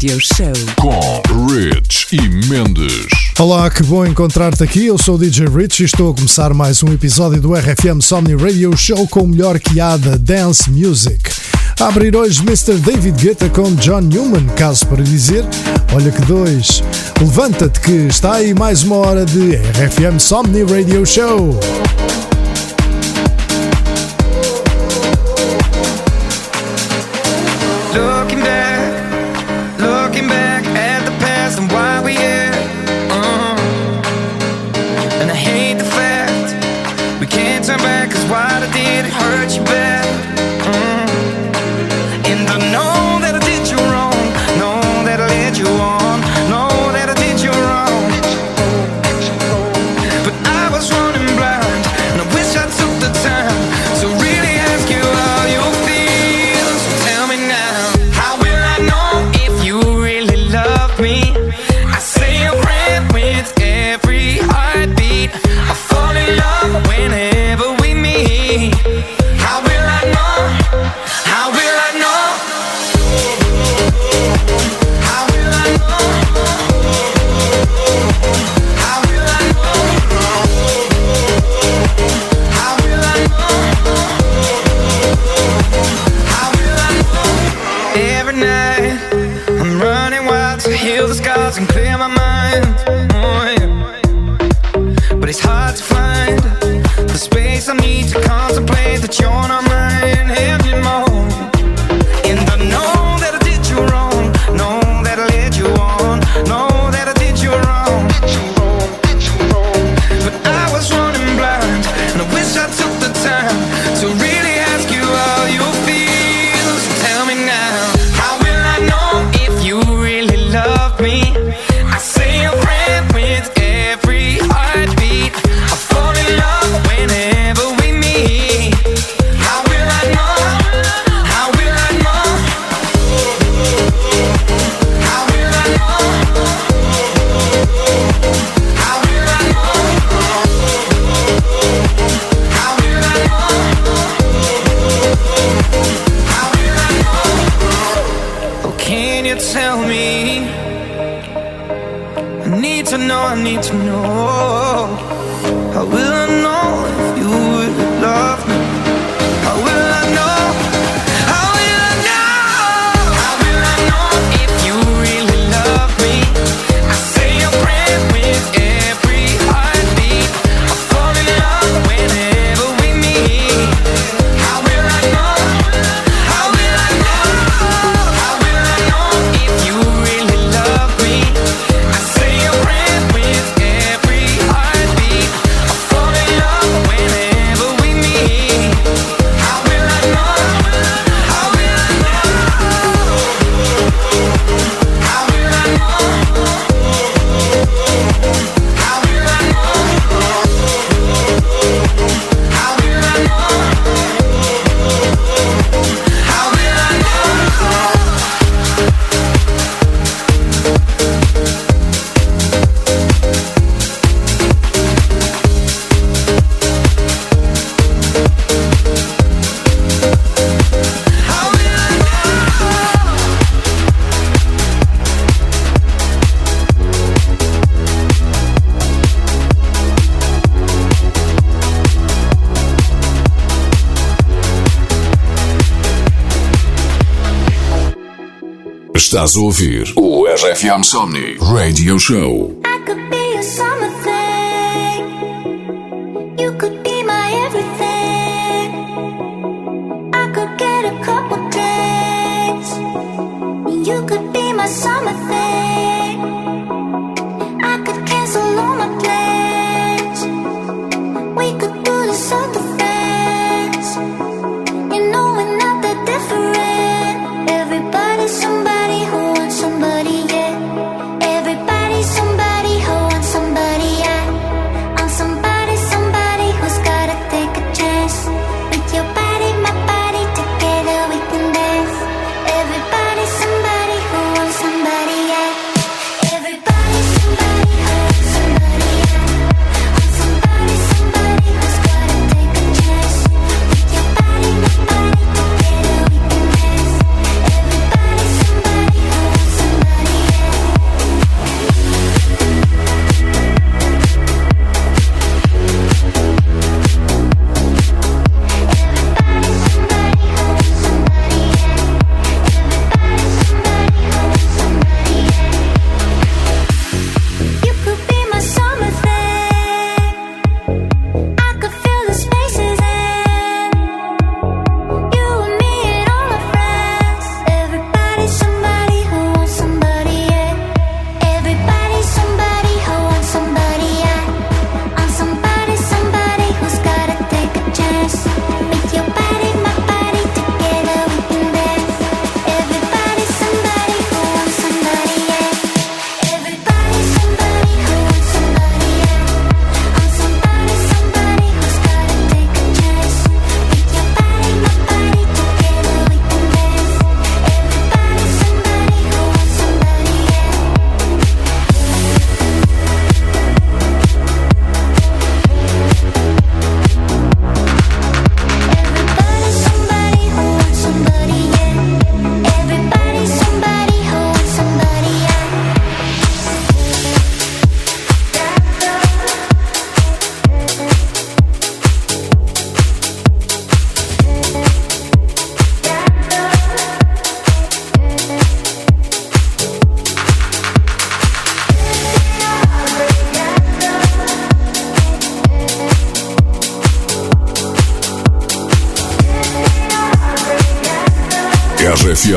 Radio Show com Rich e Mendes. Olá, que bom encontrar-te aqui. Eu sou o DJ Rich e estou a começar mais um episódio do RFM Somni Radio Show com o melhor que há da dance music. A abrir hoje Mr. David Guetta com John Newman, caso para dizer. Olha que dois. Levanta-te que está aí mais uma hora de RFM Somni Radio Show. Estás a ouvir o RFM Somni Radio Show.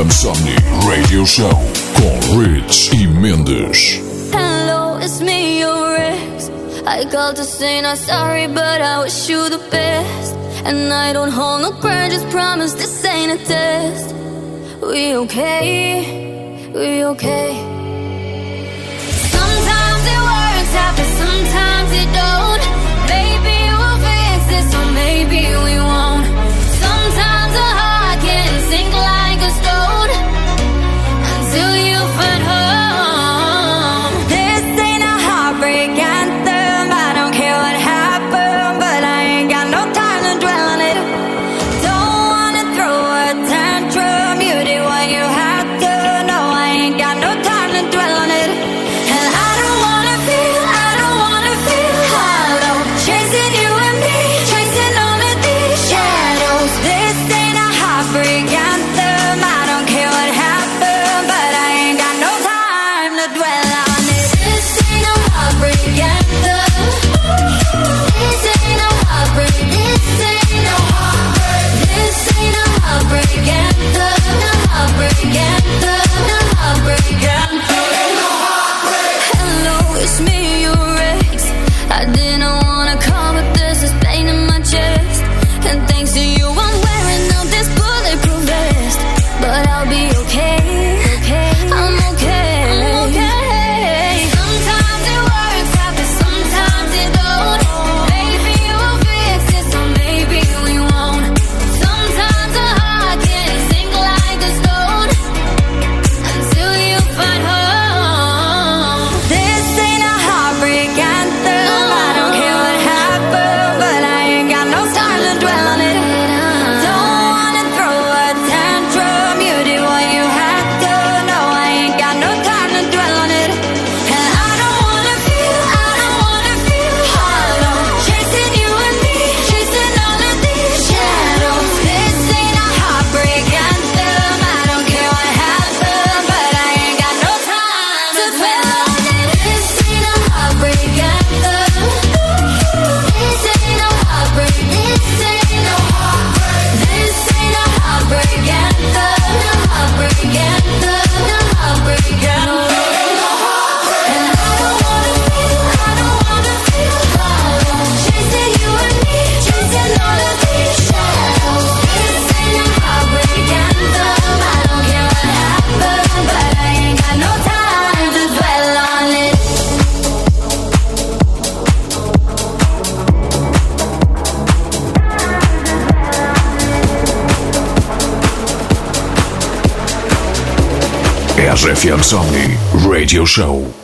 Insomni Radio Show com Rich e Mendes. Hello, it's me, your ex. I called to say not sorry, but I wish you the best. And I don't hold no grudges, promise this ain't a test. We okay? We okay? Sometimes it works out, but sometimes it don't. Maybe we'll fix this, or maybe we won't. till you find her. FM Radio Show.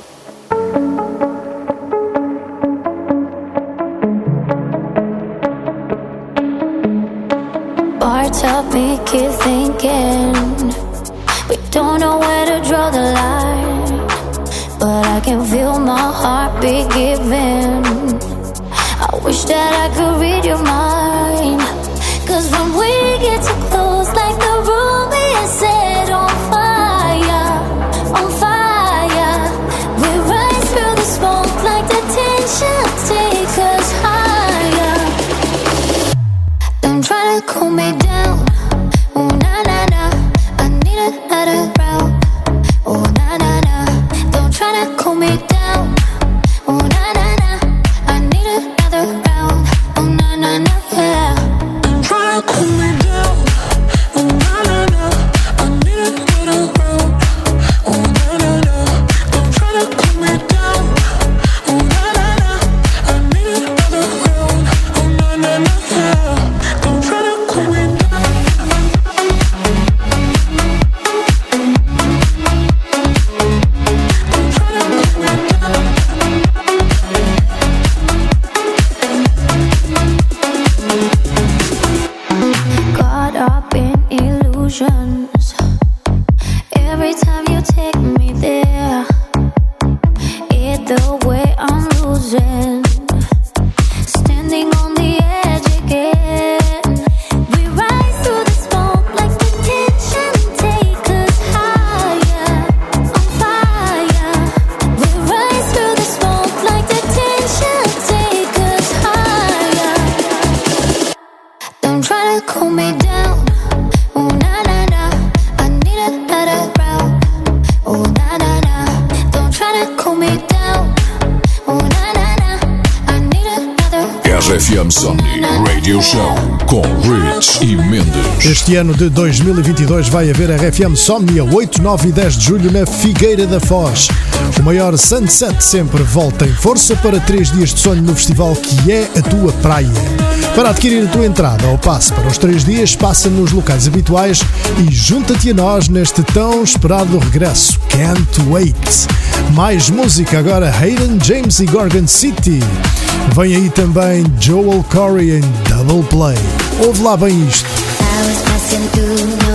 Este ano de 2022 vai haver RFM Somni a 8, 9 e 10 de julho na Figueira da Foz. O maior sunset sempre volta em força para 3 dias de sonho no festival que é a tua praia. Para adquirir a tua entrada ou passe para os 3 dias, passa nos locais habituais e junta-te a nós neste tão esperado regresso. Can't wait! Mais música agora, Hayden James e Gorgon City. Vem aí também Joel Corey em Double Play. Ouve lá bem isto. Too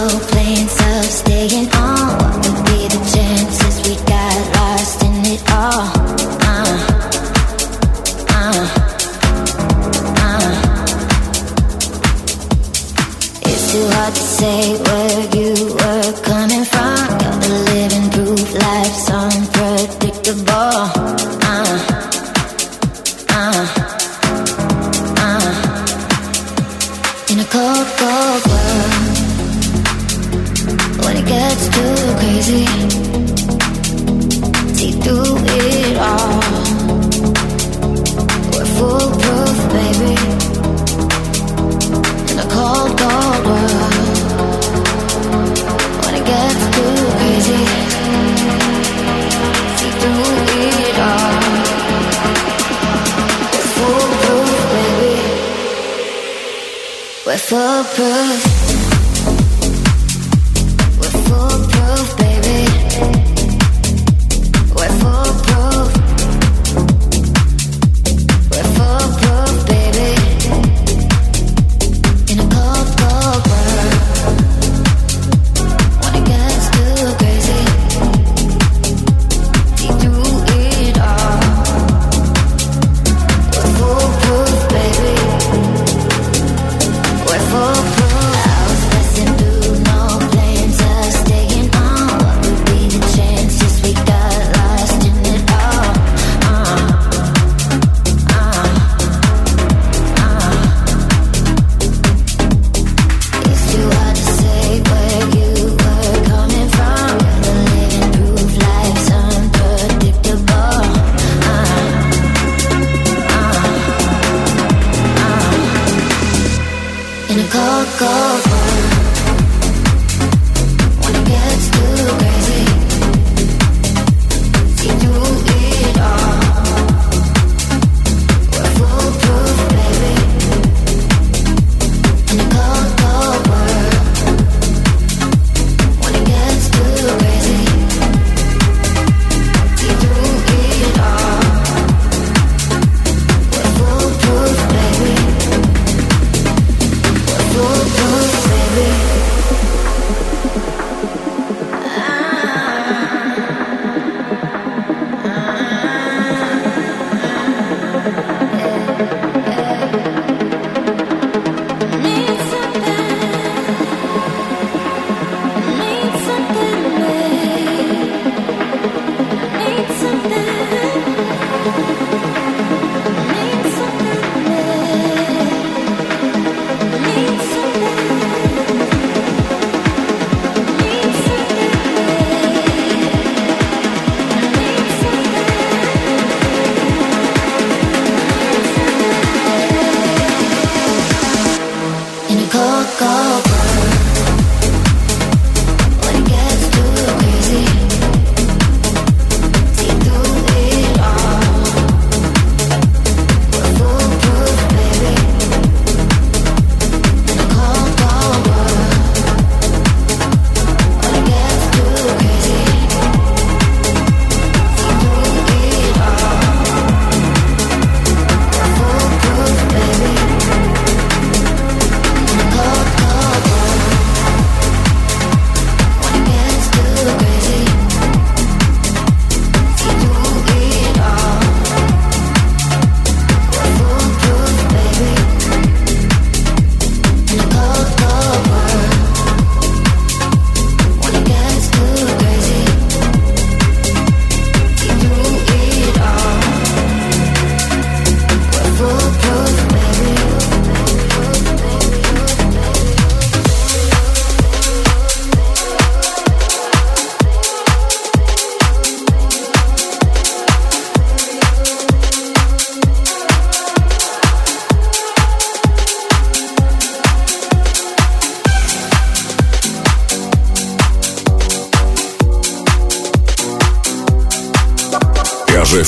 in a cold,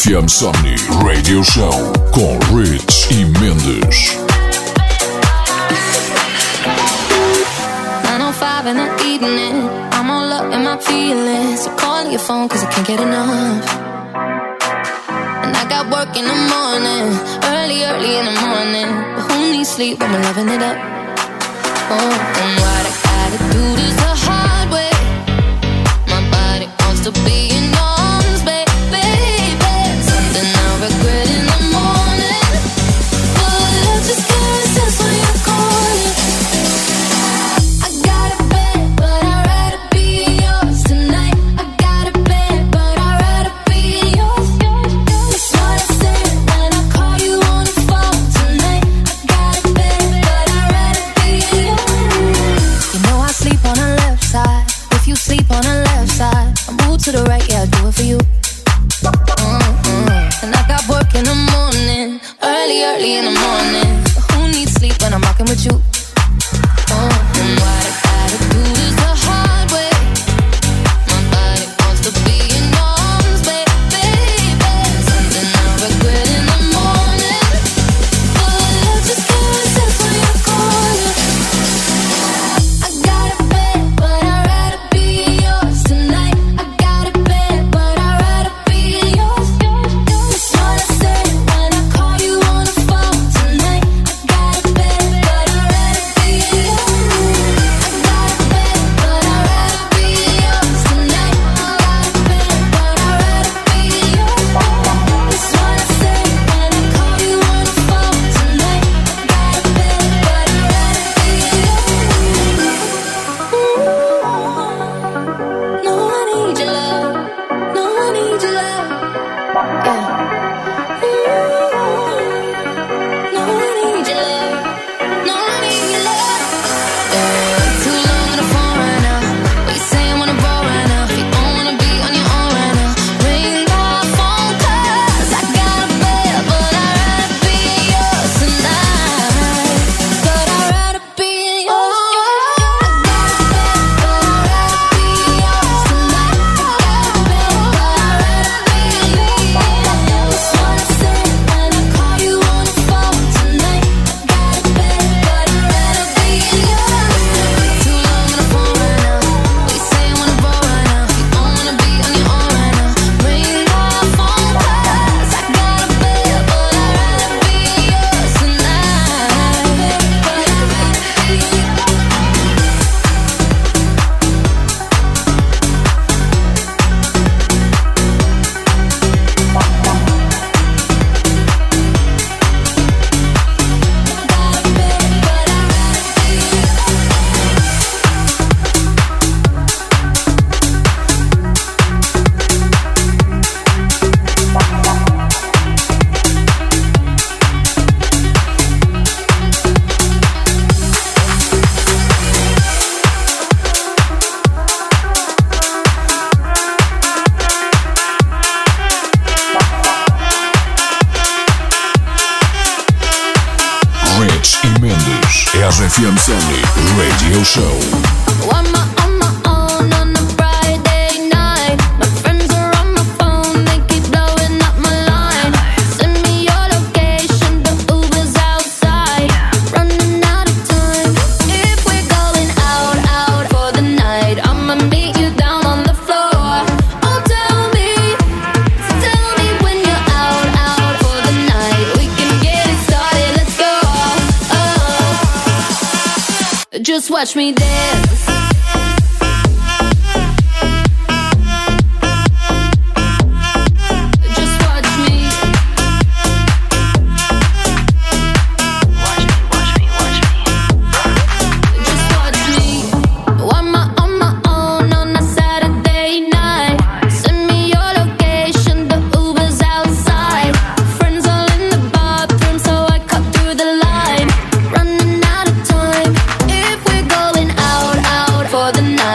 FM Somnii Radio Show com Rich e Mendes. 905 in the evening, I'm all up in my feelings. So calling your phone cause I can't get enough. And I got work in the morning, early, early in the morning. But who needs sleep when we're loving it up? Oh, and why? right, yeah, I'll do it for you. Mm-hmm. And I got work in the morning, early, early in the morning. Who needs sleep when I'm rocking with you?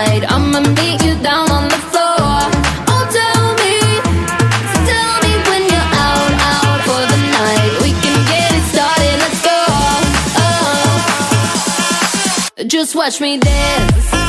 I'ma meet you down on the floor. Oh, tell me, tell me when you're out, out for the night. We can get it started, let's go. Uh-huh. Just watch me dance.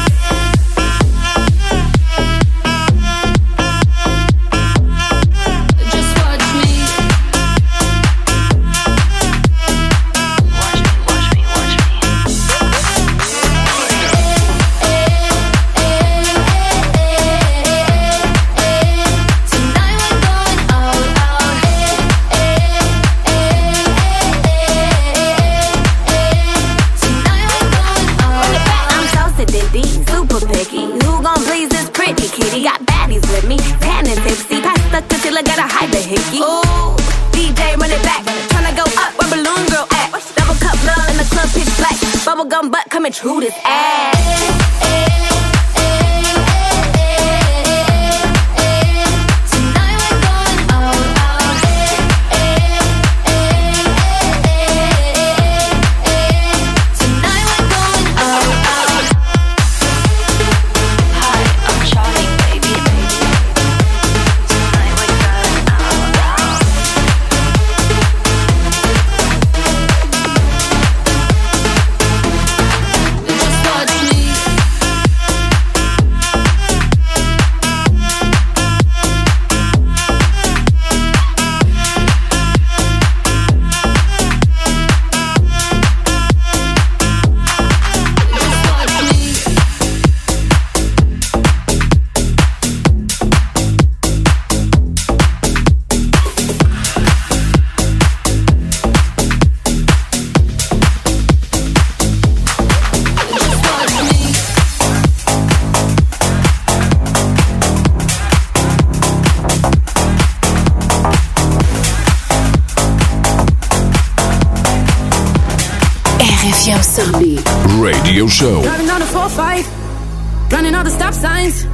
image, who this ass? Show. Driving down the 4-5, running all the stop signs.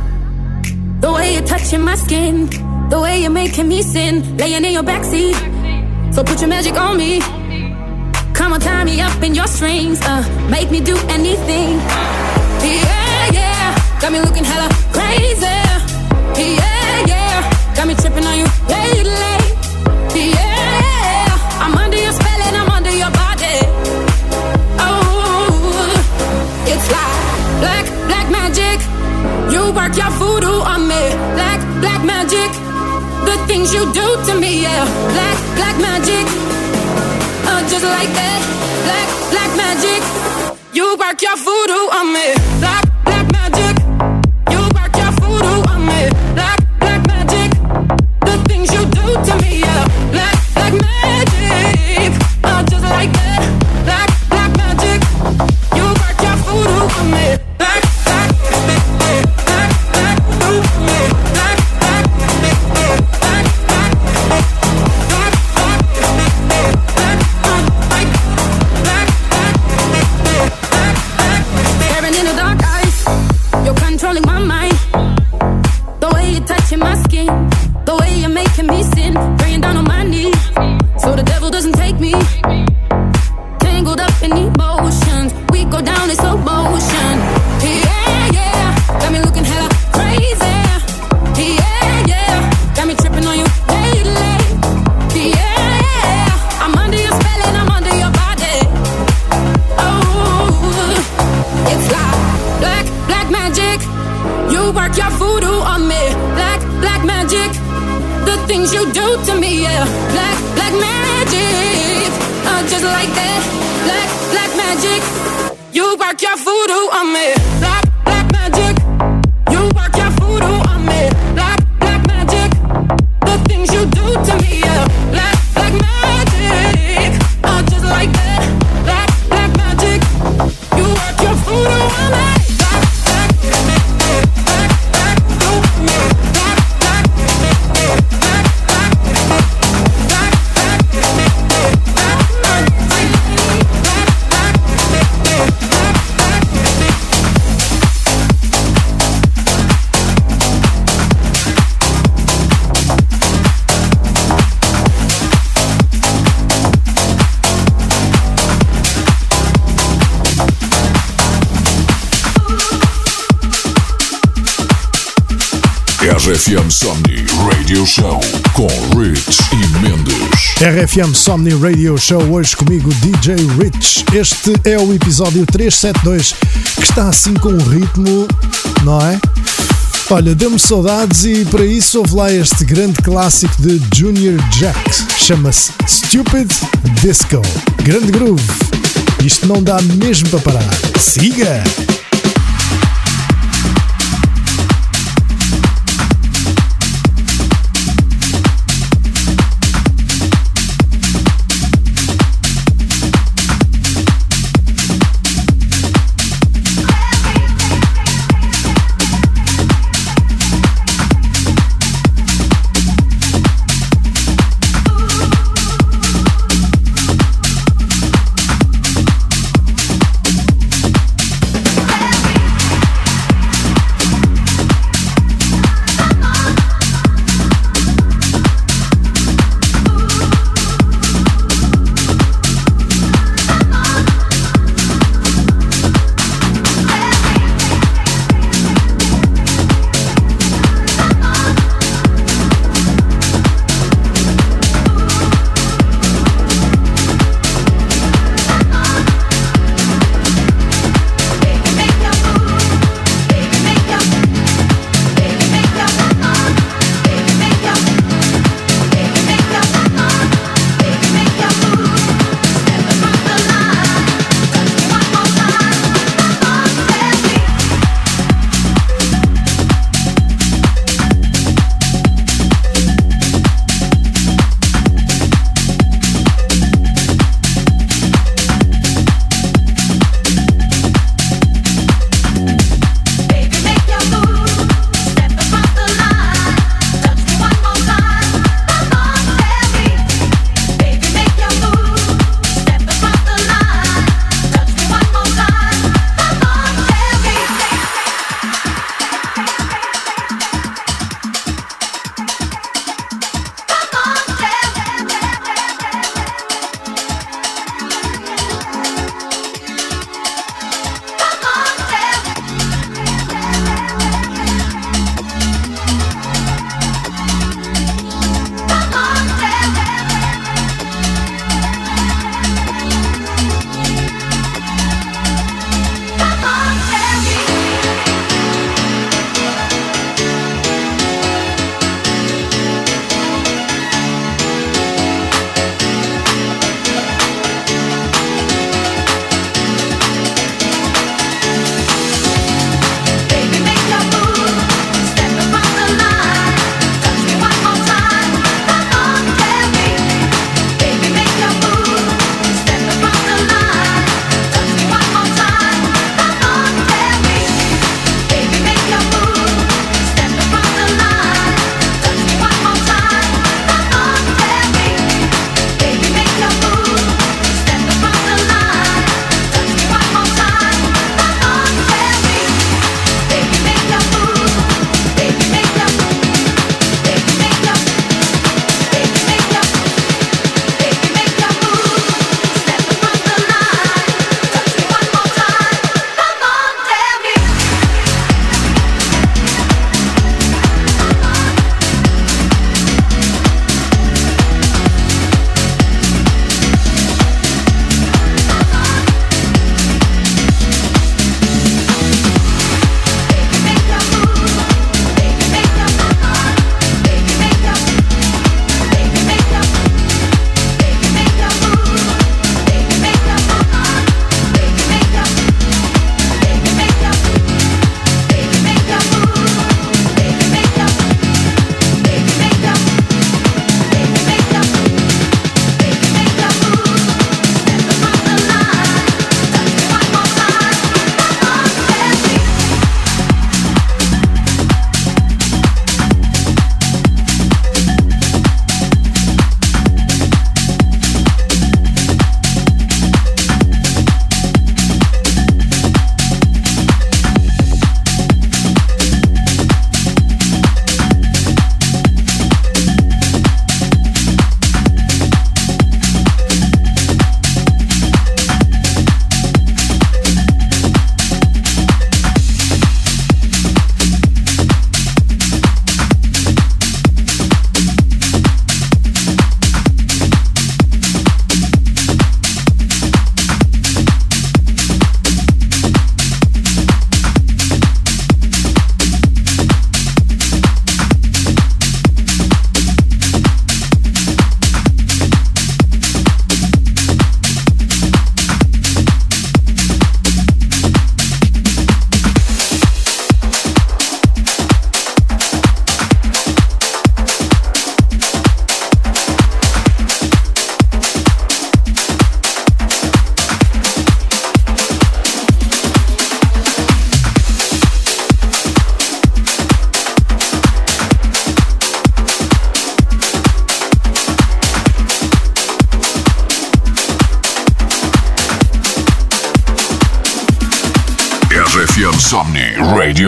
The way you're touching my skin, the way you're making me sin, laying in your backseat. So put your magic on me. Come on, tie me up in your strings, uh, make me do anything. Yeah, yeah, got me looking hella crazy. Yeah, yeah, got me tripping on you lately. work your voodoo on me. Black, black magic. The things you do to me, yeah. Black, black magic. Uh, just like that. Black, black magic. You work your voodoo on me. Black, RFM Somni Radio Show, hoje comigo DJ Rich. Este é o episódio 372 que está assim com um ritmo, não é? Olha, deu-me saudades e para isso houve lá este grande clássico de Junior Jack. Chama-se Stupid Disco. Grande groove. Isto não dá mesmo para parar. Siga!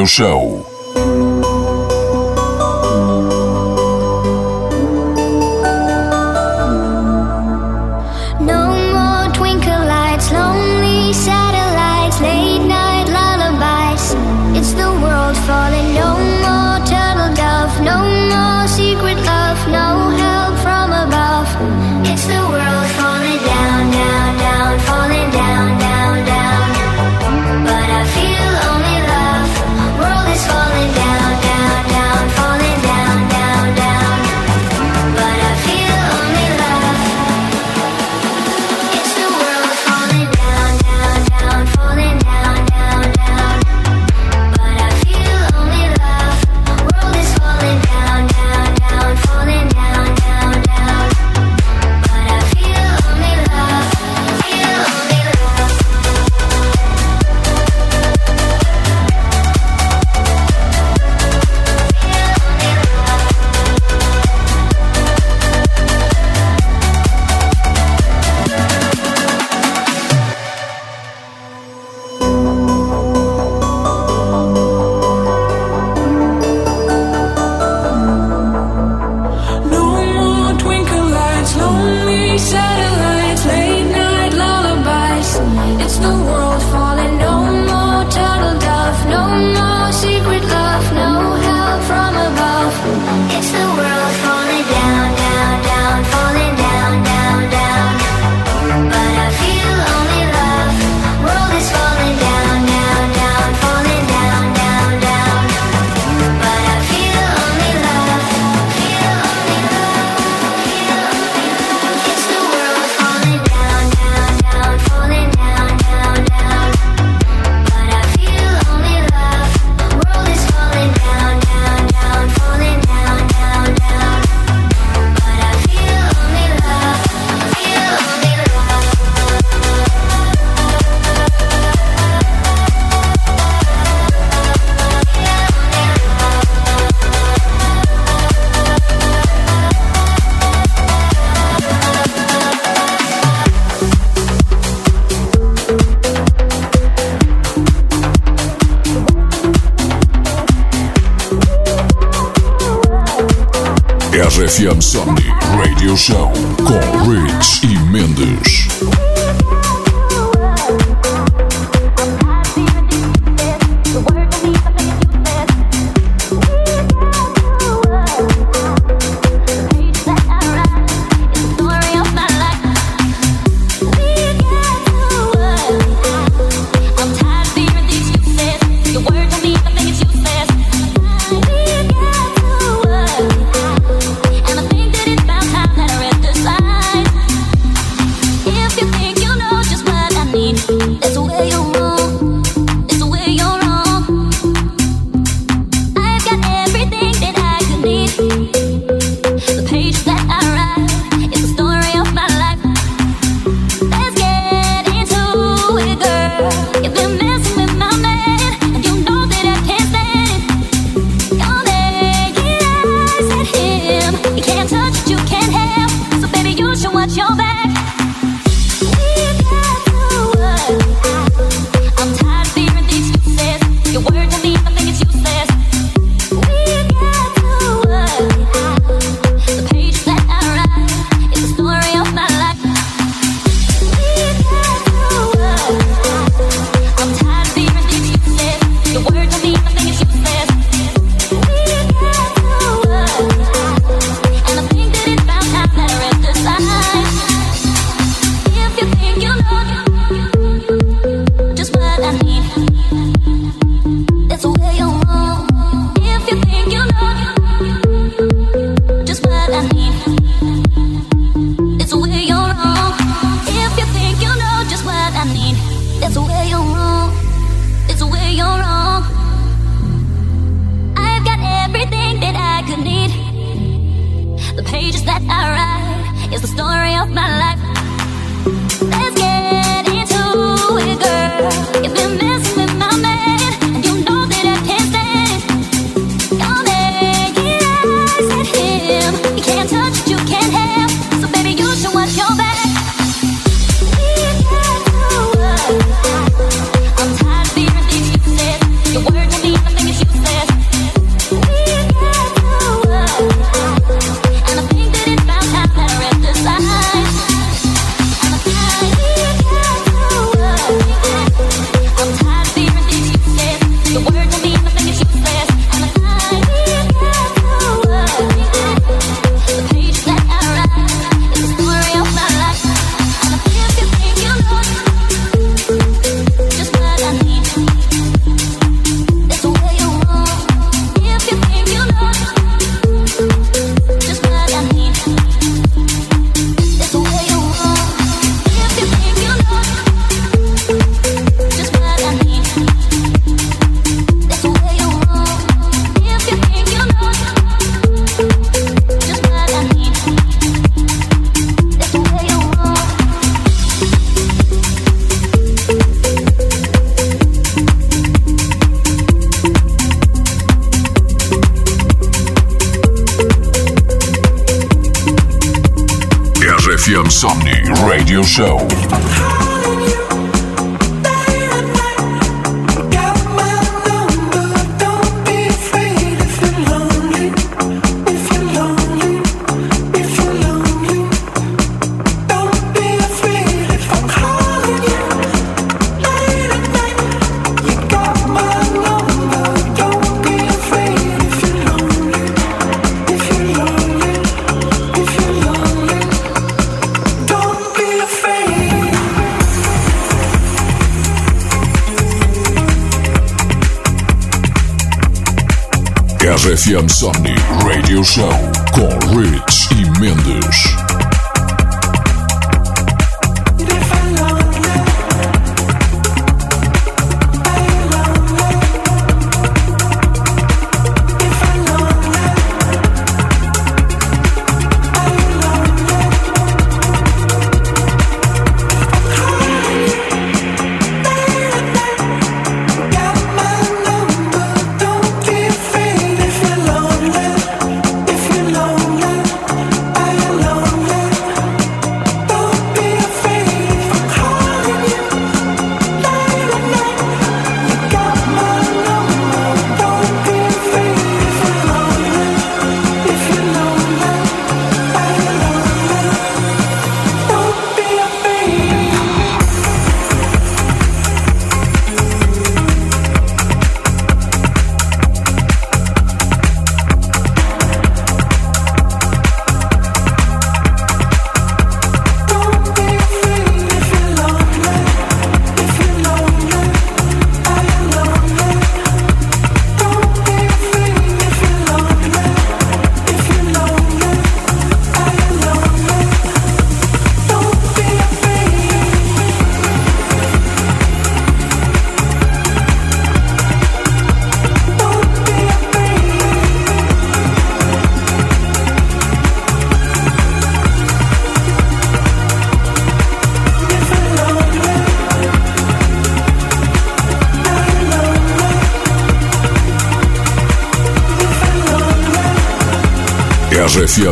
Radio Show. Work. RFM Somni Radio Show com Rich e Mendes.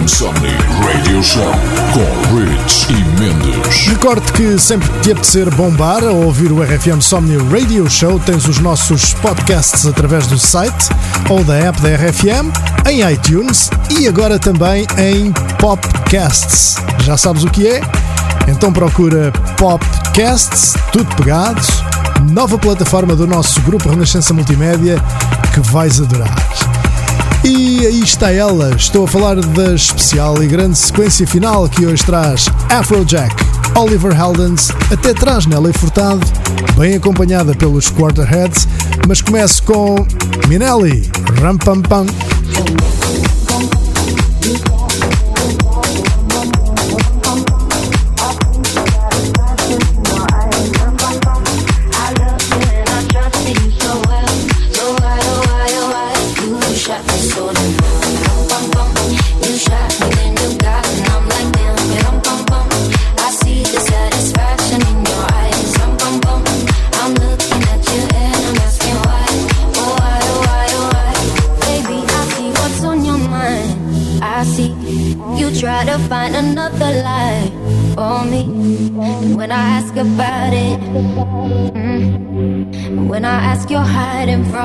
RFM Somni Radio Show com Rich e Mendes. Recordo que sempre que te apetecer bombar ou ouvir o RFM Somni Radio Show, tens os nossos podcasts através do site ou da app da RFM, em iTunes e agora também em Popcasts. Já sabes o que é? Então procura Popcasts, tudo pegado, nova plataforma do nosso grupo Renascença Multimédia que vais adorar. E aí está ela, estou a falar da especial e grande sequência final que hoje traz Afrojack, Oliver Heldens, até traz Nelly Furtado, bem acompanhada pelos Quarterheads, mas começo com Minelli, Ram Pam Pam.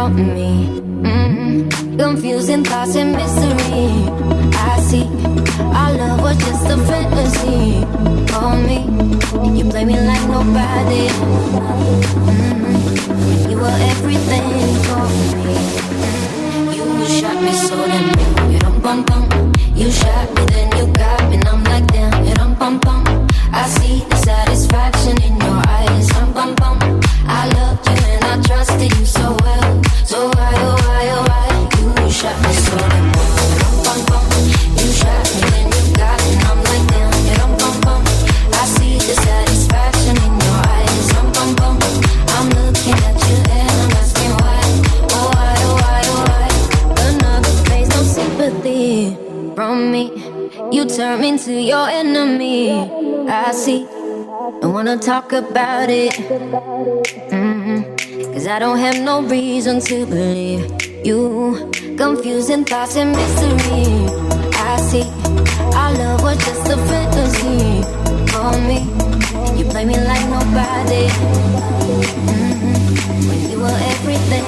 Hiding me. Mm, confusing thoughts and mystery. I see our love was just a fantasy for me. You play me like nobody. about it. Mm-hmm. Cause I don't have no reason to believe you. Confusing thoughts and mystery. I see our love was just a fantasy for me. And you play me like nobody. Mm-hmm. When you were everything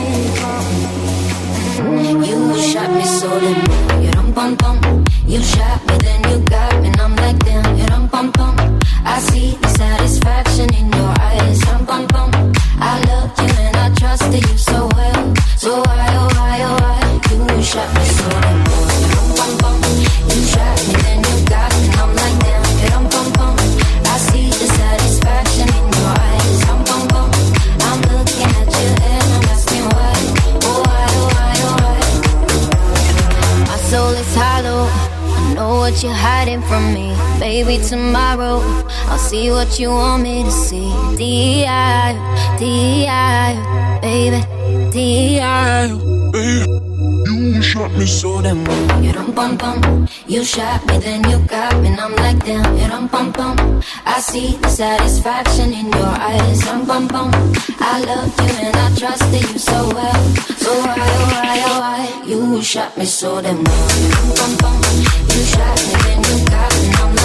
for me. You shot me so damn. You rum bump, bump. free tomorrow. I'll see what you want me to see. D.I. D.I. Baby. D.I. Baby. You shot me so damn well. You don't bum bum. You shot me, then you got me, and I'm like damn. You don't bum bum. I see the satisfaction in your eyes. I'm bum bum. I love you and I trusted you so well. So why, oh why, oh why? You shot me so damn well. You don't bum bum. You shot me, then you got me, and I'm like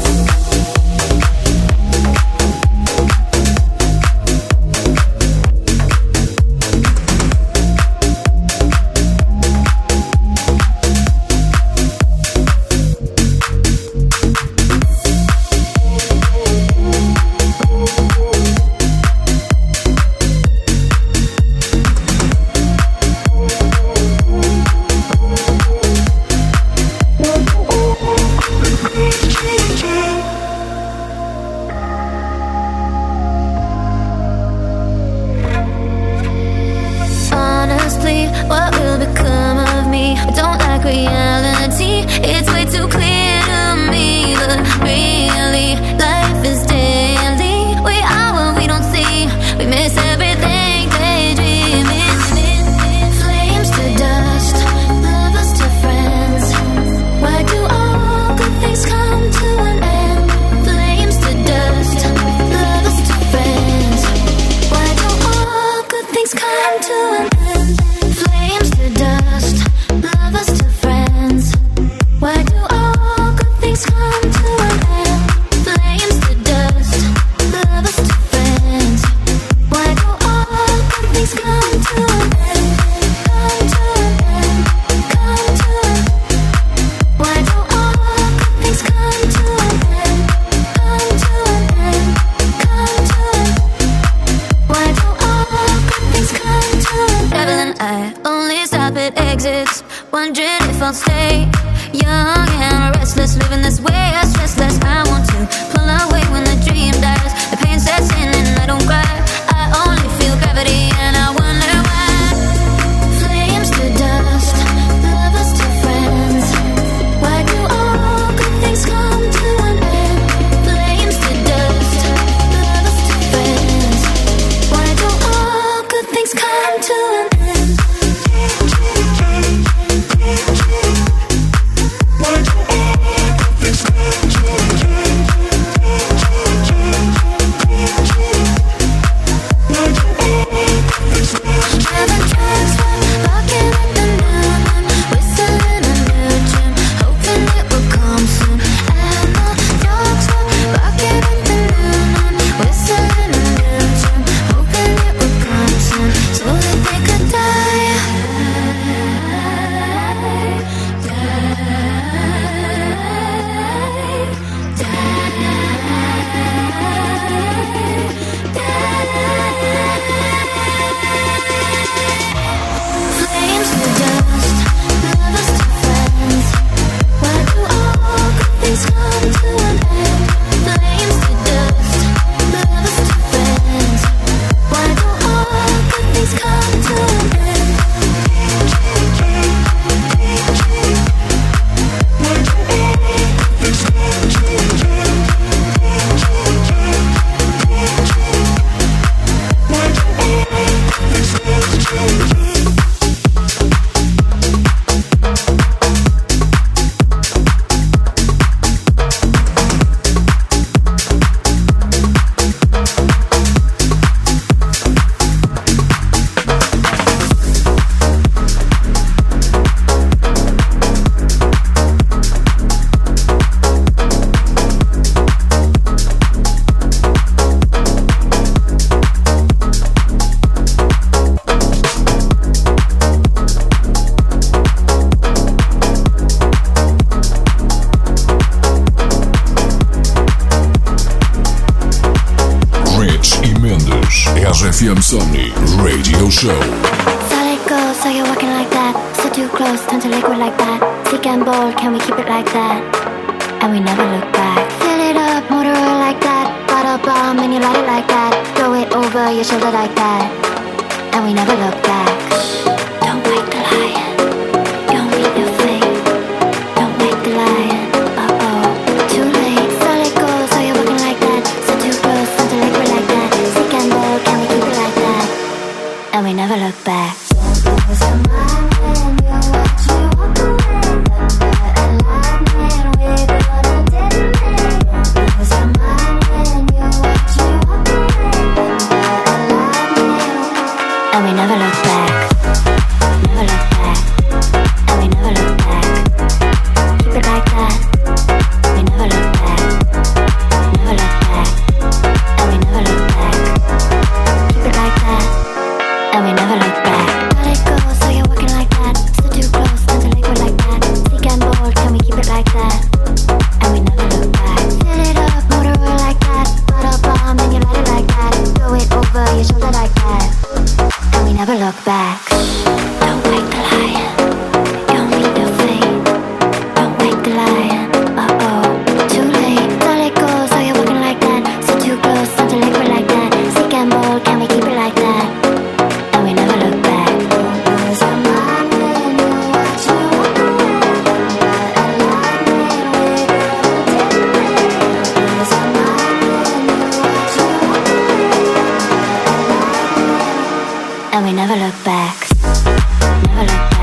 to an end. Insomni Radio Show. Solid gold, so you're walking like that. So too close, turn to liquid like that. Thick and bold, can we keep it like that? And we never look back. Fill it up, motor oil like that. Bottle bomb, and you light it like that. Throw it over your shoulder like that. And we never look back. and we never look back. Never look back.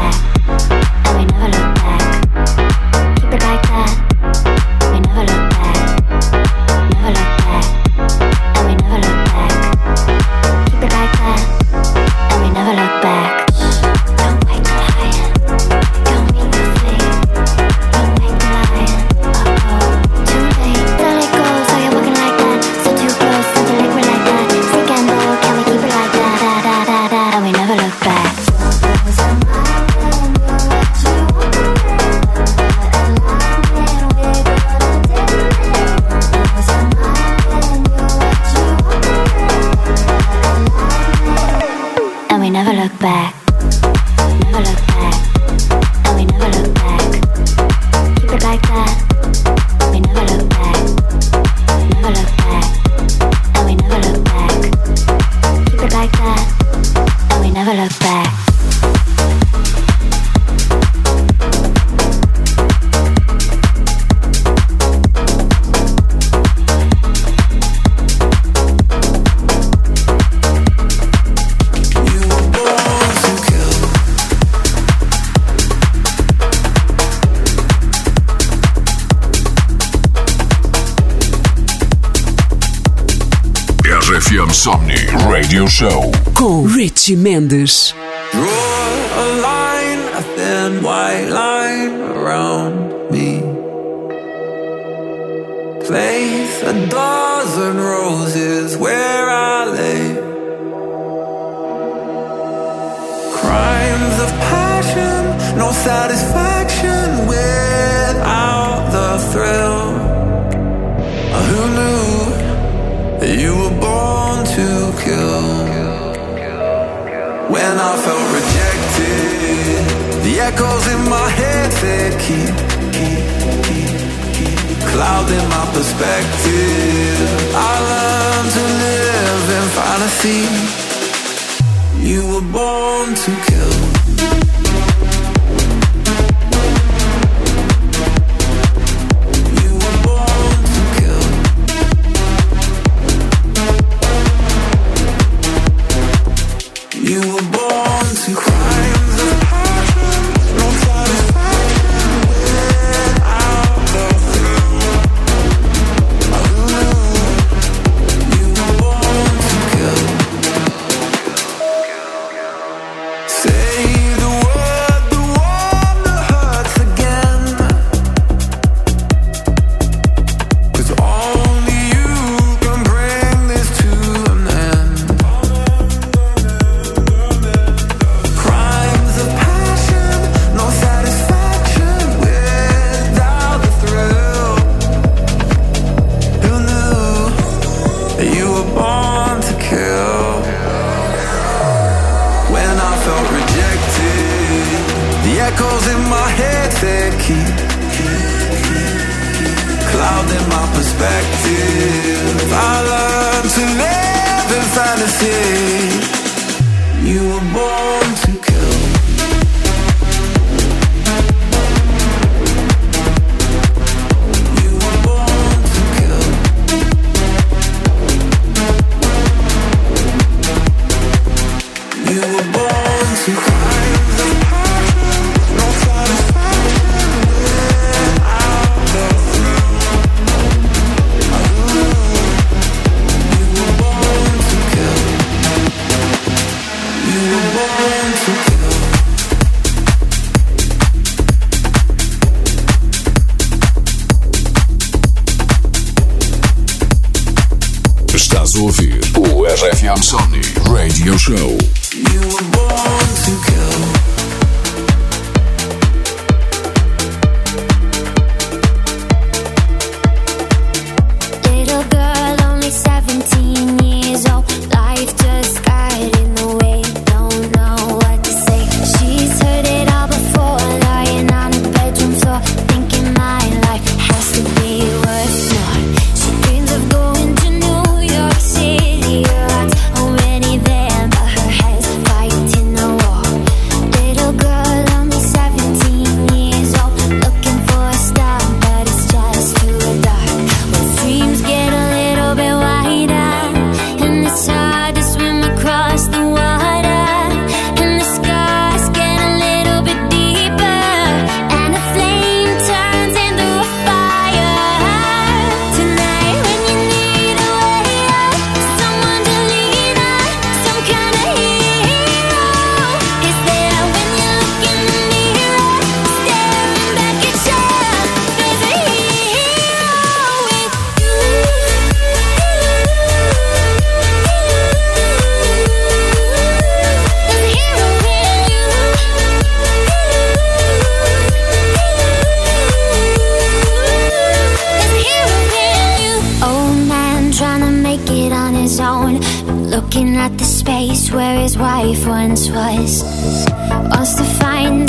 Márcio Mendes. Draw a line, a thin white line around me. Place a dozen roses where I lay. Crimes of passion, no satisfaction. I felt rejected. The echoes in my head said, keep, keep, keep, keep. Clouding my perspective. I learned to live in fantasy. You were born to kill. once was, us to find.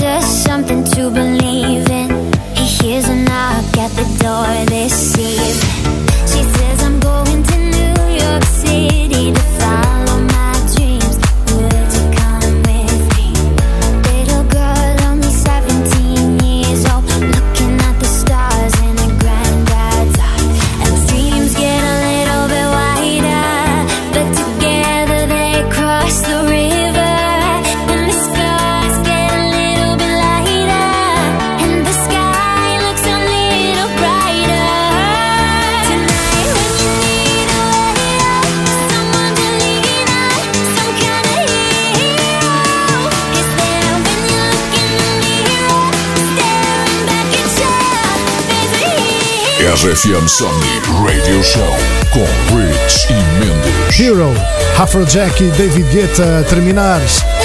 FM Somni Radio Show com Rich e Mendes. Hero, Afrojack e David Guetta a terminar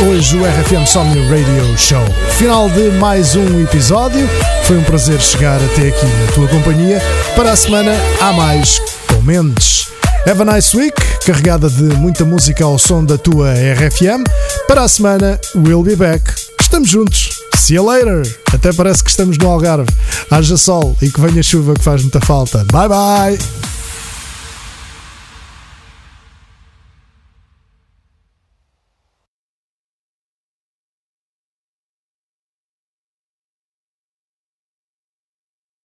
hoje o RFM Somni Radio Show. Final de mais um episódio. Foi um prazer chegar até aqui na tua companhia. Para a semana há mais com Mendes. Have a nice week, carregada de muita música ao som da tua RFM. Para a semana, we'll be back. Estamos juntos. See you later. Até parece que estamos no Algarve haja sol e que venha chuva que faz muita falta. Bye bye!